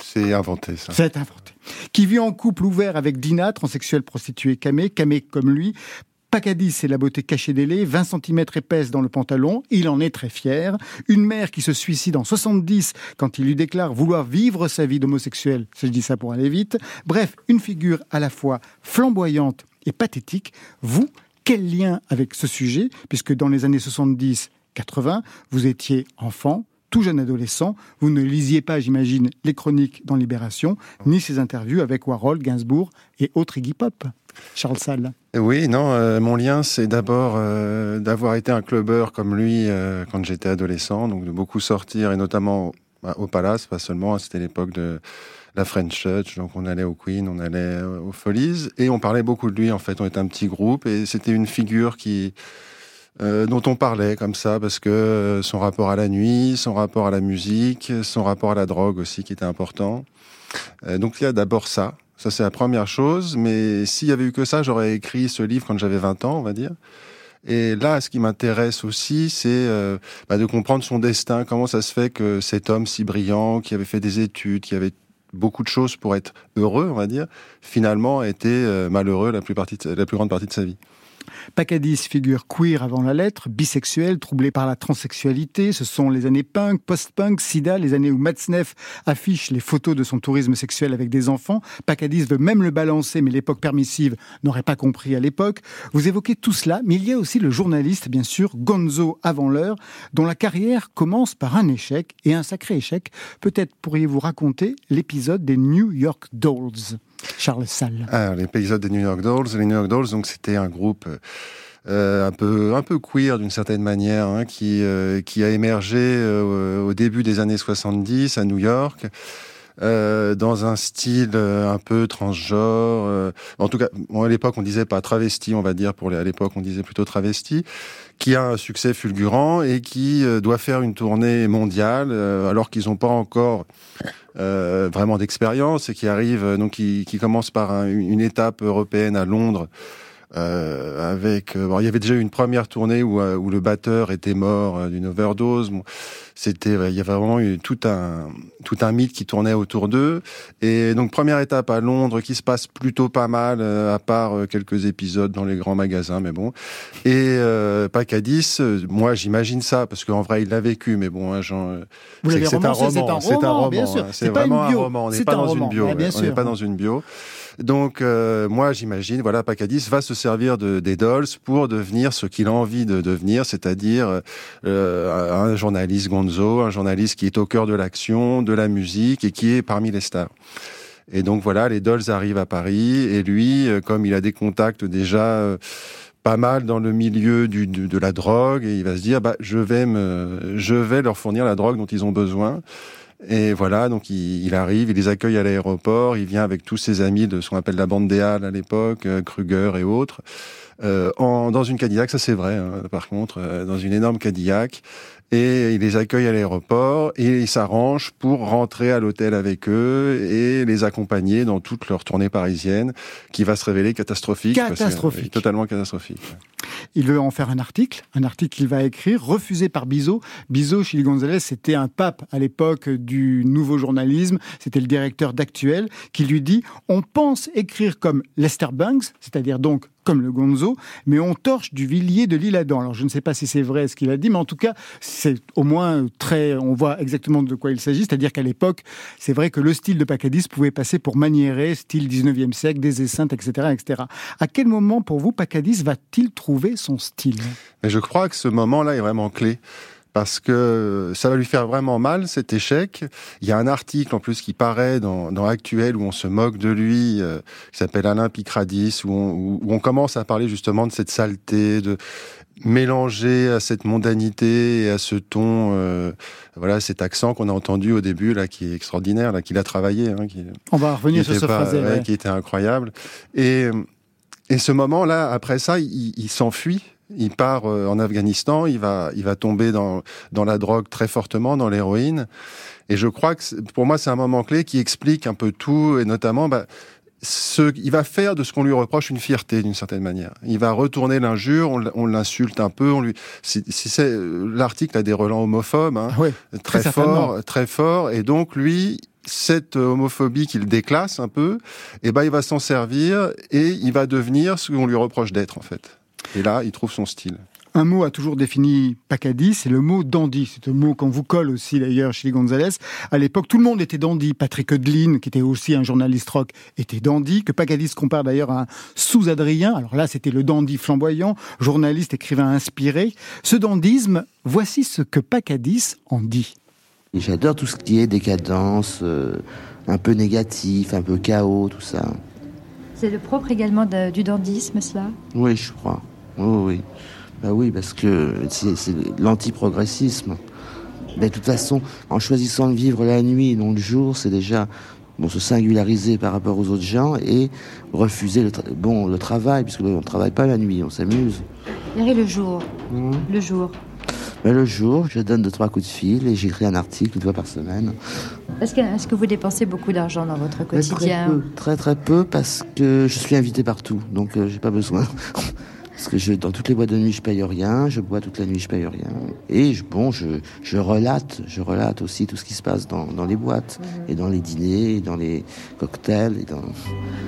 C'est inventé, ça. C'est inventé. Qui vit en couple ouvert avec Dina, transsexuelle prostituée Camé, Camé comme lui, Pacadis, c'est la beauté cachée des laits, 20 cm épaisse dans le pantalon, il en est très fier. Une mère qui se suicide en 70 quand il lui déclare vouloir vivre sa vie d'homosexuel, je dis ça pour aller vite. Bref, une figure à la fois flamboyante et pathétique. Vous, quel lien avec ce sujet, puisque dans les années 70-80, vous étiez enfant, tout jeune adolescent, vous ne lisiez pas, j'imagine, les chroniques dans Libération, ni ses interviews avec Warhol, Gainsbourg et autres Iggy Pop. Charles Salle. Oui, non, euh, mon lien, c'est d'abord euh, d'avoir été un clubbeur comme lui euh, quand j'étais adolescent, donc de beaucoup sortir, et notamment au, bah, Palace, pas seulement, c'était l'époque de la French Touch, donc on allait au Queen, on allait aux Folies, et on parlait beaucoup de lui, en fait, on était un petit groupe, et c'était une figure dont on parlait comme ça parce que son rapport à la nuit, son rapport à la musique, son rapport à la drogue aussi qui était important. Donc il y a d'abord ça, ça c'est la première chose. Mais s'il y avait eu que ça, j'aurais écrit ce livre quand j'avais 20 ans, on va dire. Et là, ce qui m'intéresse aussi, c'est euh, bah, de comprendre son destin. Comment ça se fait que cet homme si brillant, qui avait fait des études, qui avait beaucoup de choses pour être heureux, on va dire, finalement a été euh, malheureux la plus, partie la plus grande partie de sa vie. Pacadis figure queer avant la lettre, bisexuel, troublé par la transsexualité. Ce sont les années punk, post-punk, sida, les années où Matzneff affiche les photos de son tourisme sexuel avec des enfants. Pacadis veut même le balancer, mais l'époque permissive n'aurait pas compris à l'époque. Vous évoquez tout cela, mais il y a aussi le journaliste, bien sûr, Gonzo avant l'heure, dont la carrière commence par un échec, et un sacré échec. Peut-être pourriez-vous raconter l'épisode des New York Dolls. Charles Salle. Ah, l'épisode des New York Dolls. Les New York Dolls, donc c'était un groupe euh, un peu un peu queer d'une certaine manière, hein, qui euh, qui a émergé euh, au début des années 70 à New York. Euh, dans un style euh, un peu transgenre, euh, en tout cas, bon, à l'époque on disait pas travesti, on va dire pour les, à l'époque on disait plutôt travesti, qui a un succès fulgurant et qui euh, doit faire une tournée mondiale euh, alors qu'ils n'ont pas encore vraiment d'expérience et qui arrive donc qui, qui commence par un- une étape européenne à Londres. Euh, avec, euh, bon, il y avait déjà eu une première tournée où, euh, où le batteur était mort euh, d'une overdose. Bon, c'était, il y avait vraiment eu tout un tout un mythe qui tournait autour d'eux. Et donc première étape à Londres qui se passe plutôt pas mal, à part quelques épisodes dans les grands magasins, mais bon. Et euh, Pacadis, moi j'imagine ça parce qu'en vrai il l'a vécu, mais bon, hein, c'est un roman, c'est un c'est un roman, roman, hein. C'est pas vraiment un bio. roman. On n'est C'est pas un dans roman. une bio. On n'est pas dans une bio. Donc euh, moi j'imagine, voilà, Pacadis va se servir de, des Dolls pour devenir ce qu'il a envie de devenir, c'est-à-dire euh, un journaliste gonzo, un journaliste qui est au cœur de l'action, de la musique et qui est parmi les stars. Et donc voilà, les Dolls arrivent à Paris et lui, euh, comme il a des contacts déjà euh, pas mal dans le milieu du- de la drogue, et il va se dire, bah, je vais me, je vais leur fournir la drogue dont ils ont besoin. Et voilà, donc il, il arrive, il les accueille à l'aéroport, il vient avec tous ses amis de ce qu'on appelle la bande des Halles à l'époque, euh, Kruger et autres. euh, en, dans une Cadillac, ça c'est vrai, hein, par contre, euh, dans une énorme Cadillac. Et il les accueille à l'aéroport et il s'arrange pour rentrer à l'hôtel avec eux et les accompagner dans toute leur tournée parisienne qui va se révéler catastrophique. Catastrophique. totalement catastrophique. Il veut en faire un article, un article qu'il va écrire, refusé par Bizot. Bizot, Chili Gonzalez, c'était un pape à l'époque du nouveau journalisme, c'était le directeur d'Actuel, qui lui dit on pense écrire comme Lester Banks, c'est-à-dire donc comme le Gonzo, mais on torche du Villiers de l'Isle-Adam. Alors je ne sais pas si c'est vrai ce qu'il a dit, mais en tout cas, c'est au moins très, on voit exactement de quoi il s'agit, c'est-à-dire qu'à l'époque, c'est vrai que le style de Pacadis pouvait passer pour maniéré, style 19e siècle, des esseintes, etc., etc. À quel moment, pour vous, Pacadis va-t-il trouver son style? Mais je crois que ce moment-là est vraiment clé. Parce que ça va lui faire vraiment mal cet échec. Il y a un article en plus qui paraît dans, dans Actuel où on se moque de lui, euh, qui s'appelle Alain Picradis, où on, où- où on commence à parler justement de cette saleté, de mélanger à cette mondanité et à ce ton, euh, voilà, cet accent qu'on a entendu au début là, qui est extraordinaire, là, qu'il a travaillé, hein, qui, On va revenir sur ce pas- phrasé. ouais, ouais. qui était incroyable. Et, et ce moment-là, après ça, il, il s'enfuit. Il part euh, en Afghanistan. Il va, il va tomber dans, dans la drogue très fortement, dans l'héroïne. Et je crois que pour moi, c'est un moment clé qui explique un peu tout, et notamment, bah, ce, il va faire de ce qu'on lui reproche une fierté d'une certaine manière. Il va retourner l'injure, on, l'insulte un peu, on lui. Si, si c'est l'article a des relents homophobes, hein, ouais, très, fort, très fort, et donc lui, cette homophobie qu'il déclasse un peu, eh ben il va s'en servir et il va devenir ce qu'on lui reproche d'être en fait. Et là, il trouve son style. Un mot a toujours défini Pacadis, c'est le mot dandy. C'est un mot qu'on vous colle aussi d'ailleurs chez Gonzalez. À l'époque, tout le monde était dandy. Patrick Eudeline, qui était aussi un journaliste rock, était dandy. Que Pacadis compare d'ailleurs à un sous-Adrien. Alors là, c'était le dandy flamboyant, journaliste, écrivain inspiré. Ce dandisme, voici ce que Pacadis en dit. J'adore tout ce qui est décadence, euh, un peu négatif, un peu chaos, tout ça. C'est le propre également de- du dandisme, cela? Oui, je crois. Oui, oui. Bah oui, parce que c'est l'antiprogressisme. Mais de toute façon, en choisissant de vivre la nuit et non le jour, c'est déjà bon, se singulariser par rapport aux autres gens et refuser le, bon, le travail, puisque on ne travaille pas la nuit, on s'amuse. Et le jour? Mhm. Le jour? Mais le jour, je donne deux, trois coups de fil et j'écris un article une fois par semaine. Est-ce que, vous dépensez beaucoup d'argent dans votre Très quotidien? peu, très très peu parce que je suis invité partout, donc euh, j'ai pas besoin. Parce que je, dans toutes les boîtes de nuit, je paye rien, je bois toute la nuit, je paye rien. Et je, bon, je, je relate, je relate aussi tout ce qui se passe dans, dans les boîtes, et dans les dîners, et dans les cocktails, et dans...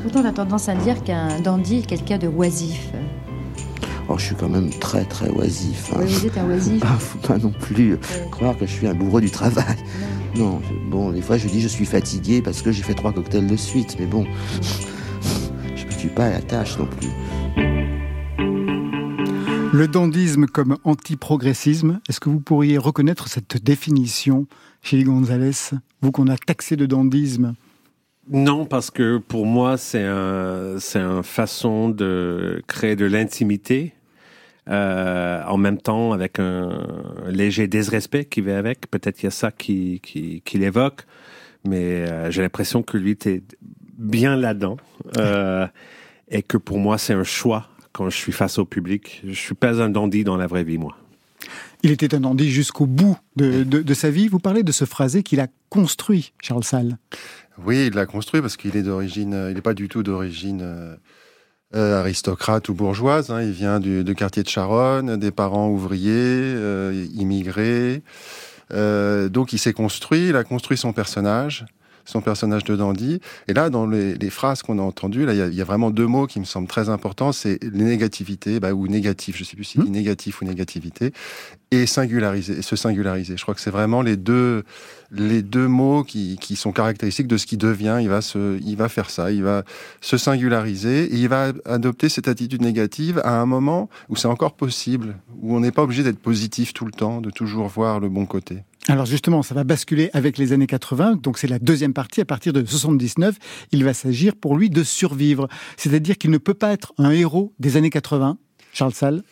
Pourtant, on a tendance à dire qu'un dandy est quelqu'un de oisif. Oh, je suis quand même très très oisif. hein. Oui, vous êtes un oisif. Ah, faut pas non plus euh, croire que je suis un bourreau du travail. Non, je- bon, des fois je dis je suis fatigué parce que j'ai fait trois cocktails de suite, mais bon, je me tue pas à la tâche non plus. Le dandisme comme anti-progressisme, est-ce que vous pourriez reconnaître cette définition chez Gonzalez, vous qu'on a taxé de dandisme? Non, parce que pour moi, c'est un, c'est une façon de créer de l'intimité, euh, en même temps avec un léger désrespect qui va avec. Peut-être qu'il y a ça qui, qui, l'évoque, mais euh, j'ai l'impression que lui était bien là-dedans, euh, et que pour moi, c'est un choix quand je suis face au public. Je suis pas un dandy dans la vraie vie, moi. Il était un dandy jusqu'au bout de, de- de sa vie. Vous parlez de ce phrasé qu'il a construit, Charles Salle. Oui, il l'a construit parce qu'il est d'origine, euh, il n'est pas du tout d'origine euh, euh, aristocrate ou bourgeoise. hein. Il vient du, du quartier de Charonne, des parents ouvriers, euh, immigrés. Euh, donc il s'est construit, il a construit son personnage, son personnage de dandy. Et là, dans les, les phrases qu'on a entendues, là, il y a, il y a vraiment deux mots qui me semblent très importants. C'est les négativités, bah, ou négatif. Je sais plus si c'est négatif ou négativité, et singulariser, et se singulariser. Je crois que c'est vraiment les deux, les deux mots qui, qui sont caractéristiques de ce qui devient. Il va se, il va faire ça. Il va se singulariser et il va adopter cette attitude négative à un moment où c'est encore possible, où on n'est pas obligé d'être positif tout le temps, de toujours voir le bon côté. Alors justement, ça va basculer avec les années 80, donc c'est la deuxième partie. À partir de 79, il va s'agir pour lui de survivre. C'est-à-dire qu'il ne peut pas être un héros des années 80, Charles Salle.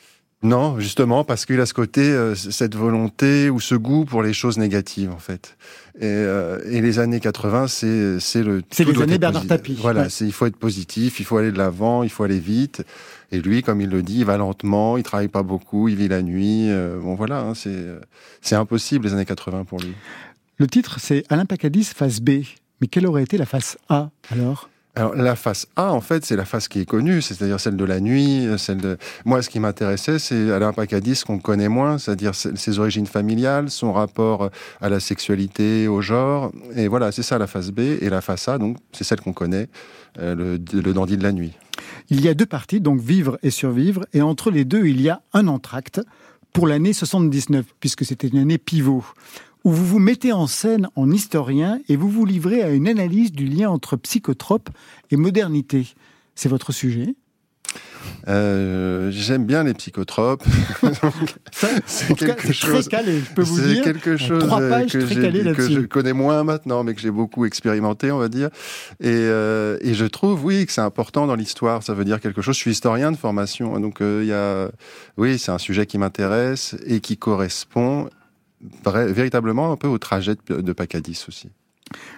Non, justement, parce qu'il a ce côté, euh, cette volonté ou ce goût pour les choses négatives, en fait. Et, euh, et les années 80, c'est c'est le. C'est les années Bernard Tapie. Voilà, Ouais. c'est il faut être positif, il faut aller de l'avant, il faut aller vite. Et lui, comme il le dit, il va lentement, il travaille pas beaucoup, il vit la nuit. euh, bon, voilà, hein, c'est c'est impossible les années 80 pour lui. Le titre, c'est Alain Pacadis, face B. Mais quelle aurait été la face A, alors? Alors la face A, en fait, c'est la face qui est connue, c'est-à-dire celle de la nuit, euh, celle de. Moi, ce qui m'intéressait, c'est Alain Pacadis qu'on connaît moins, c'est-à-dire ses origines familiales, son rapport à la sexualité, au genre, et voilà, c'est ça la face B, et la face A, donc c'est celle qu'on connaît, euh, le, le dandy de la nuit. Il y a deux parties, donc vivre et survivre, et entre les deux, il y a un entracte pour l'année 79, puisque c'était une année pivot, où vous vous mettez en scène en historien et vous vous livrez à une analyse du lien entre psychotrope et modernité. C'est votre sujet? Euh, J'aime bien les psychotropes. C'est quelque c'est très chose. calé, je peux vous dire. quelque chose euh, pages que, je connais moins maintenant, mais que j'ai beaucoup expérimenté, on va dire. Et, euh, et je trouve, oui, que c'est important dans l'histoire. Ça veut dire quelque chose. Je suis historien de formation, donc euh, il y a, oui, c'est un sujet qui m'intéresse et qui correspond véritablement un peu au trajet de, Pacadis aussi.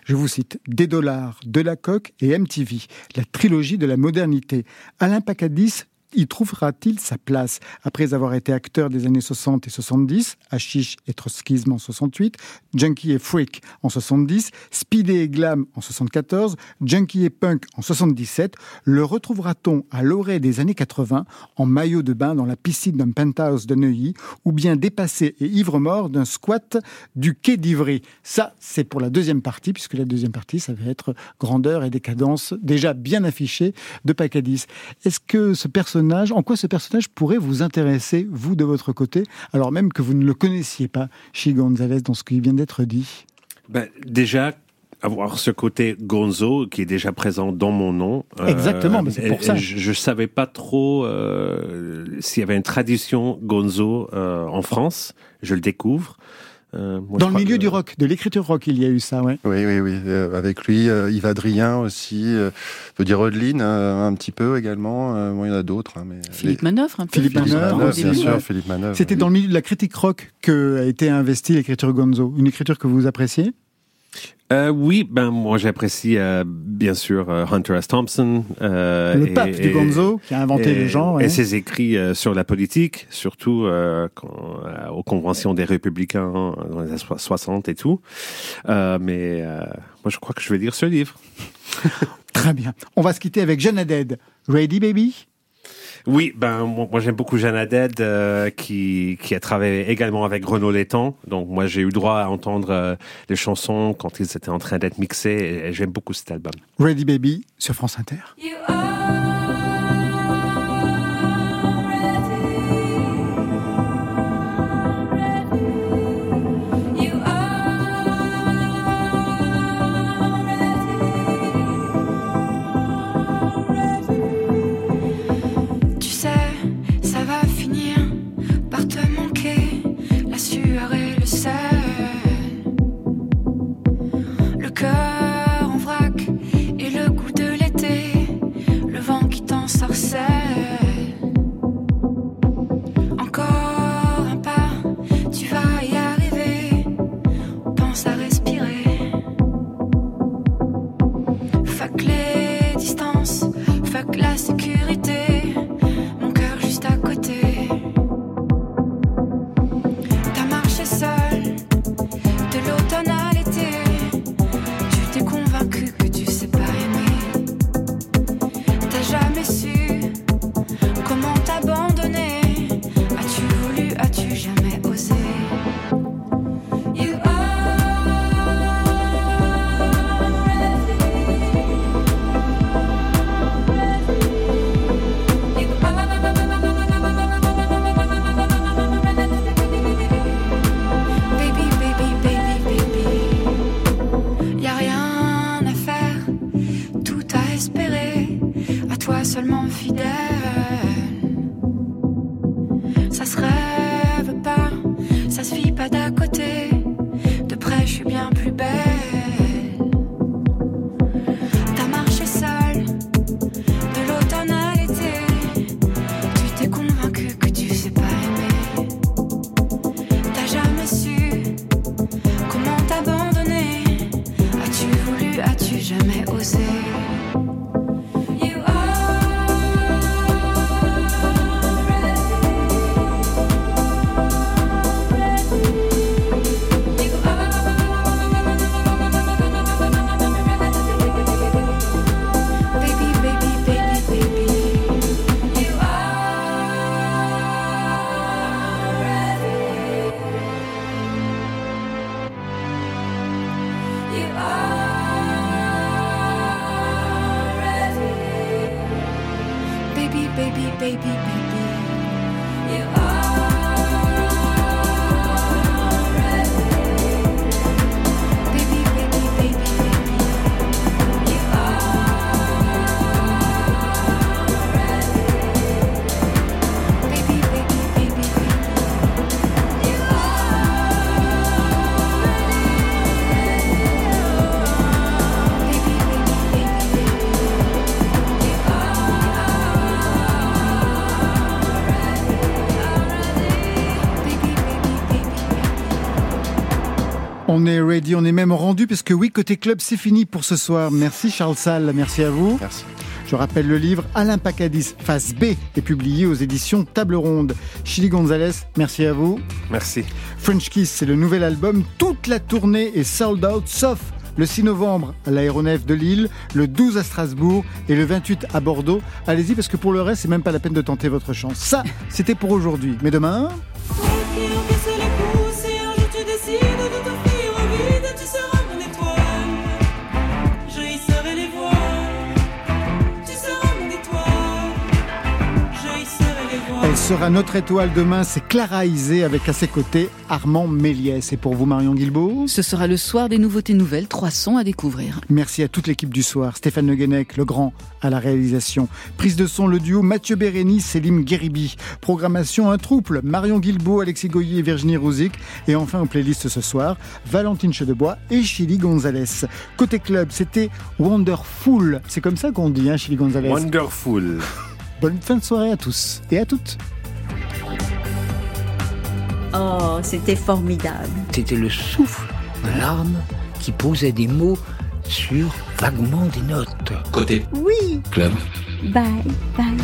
Je vous cite Des dollars, De la et MTV, la trilogie de la modernité. Alain Pacadis y trouvera-t-il sa place après avoir été acteur des années 60 et 70, Hachiche et Trotskisme en 68, Junkie et Freak en 70, Speedy et Glam en 74, Junkie et Punk en 77, le retrouvera-t-on à l'orée des années 80 en maillot de bain dans la piscine d'un penthouse de Neuilly ou bien dépassé et ivre-mort d'un squat du quai d'Ivry? Ça, c'est pour la deuxième partie, puisque la deuxième partie, ça va être grandeur et décadence déjà bien affichée de Pacadis. Est-ce que ce personnage, en quoi ce personnage pourrait vous intéresser, vous, de votre côté, alors même que vous ne le connaissiez pas chez Gonzalez dans ce qui vient d'être dit? Ben, déjà, avoir ce côté Gonzo qui est déjà présent dans mon nom. euh, Exactement, mais c'est pour ça. Je, je savais pas trop euh, s'il y avait une tradition Gonzo euh, en France. Je le découvre. Euh, moi, Dans le milieu que- du rock, de l'écriture rock, il y a eu ça, ouais. Oui, oui, oui. euh, avec lui, euh, Yves Adrien aussi. euh, je peux dire Odeline euh, un petit peu également. euh, bon, il y en a d'autres. hein, mais Philippe Manœuvre, un peu. Philippe Philippe Manœuvre, bien début, sûr. Philippe Manœuvre. C'était dans le milieu de la critique rock que a été investie l'écriture Gonzo. Une écriture que vous appréciez? Euh, oui, ben moi j'apprécie euh, bien sûr euh, Hunter S. Thompson. Le et- pape du et- Gonzo, qui a inventé et- le genre. Et ouais. ses écrits sur la politique, surtout quand- aux conventions des républicains dans les années so- 60 et tout. Mais moi je crois que je vais lire ce livre. Très bien. On va se quitter avec Jeanne Haddad. Ready, baby? Oui, ben moi, moi, j'aime beaucoup Jeanne Haddad euh, qui qui a travaillé également avec Renaud Létang. Donc moi j'ai eu le droit à entendre euh, les chansons quand ils étaient en train d'être mixés et, et j'aime beaucoup cet album. Ready, baby sur France Inter. On est ready, on est même rendu parce que oui, côté club, c'est fini pour ce soir. Merci Charles Salle, merci à vous. Merci. Je rappelle le livre Alain Pacadis, face B, est publié aux éditions Table Ronde. Chili Gonzalez, merci à vous. Merci. French Kiss, c'est le nouvel album. Toute la tournée est sold out, sauf le 6 novembre à l'aéronef de Lille, le 12 à Strasbourg et le 28 à Bordeaux. Allez-y parce que pour le reste, c'est même pas la peine de tenter votre chance. Ça, c'était pour aujourd'hui. Mais demain, elle sera notre étoile demain. C'est Clara Isé avec à ses côtés Armand Méliès. Et pour vous, Marion Guilbault Ce sera le soir des nouveautés nouvelles, trois sons à découvrir. Merci à toute l'équipe du soir. Stéphane Le Guenec, le grand, à la réalisation. Prise de son, le duo Mathieu Bérény, Célim Guéribi. Programmation, un trouble. Marion Guilbault, Alexis Goyer et Virginie Rouzic. Et enfin, en playlist ce soir, Valentine Chedebois et Chili Gonzalez. Côté club, c'était Wonderful. C'est comme ça qu'on dit, hein, Chili Gonzalez. Wonderful. Bonne fin de soirée à tous et à toutes. Oh, c'était formidable. C'était le souffle de l'âme qui posait des mots sur vaguement des notes. Côté Oui. club. Bye, bye.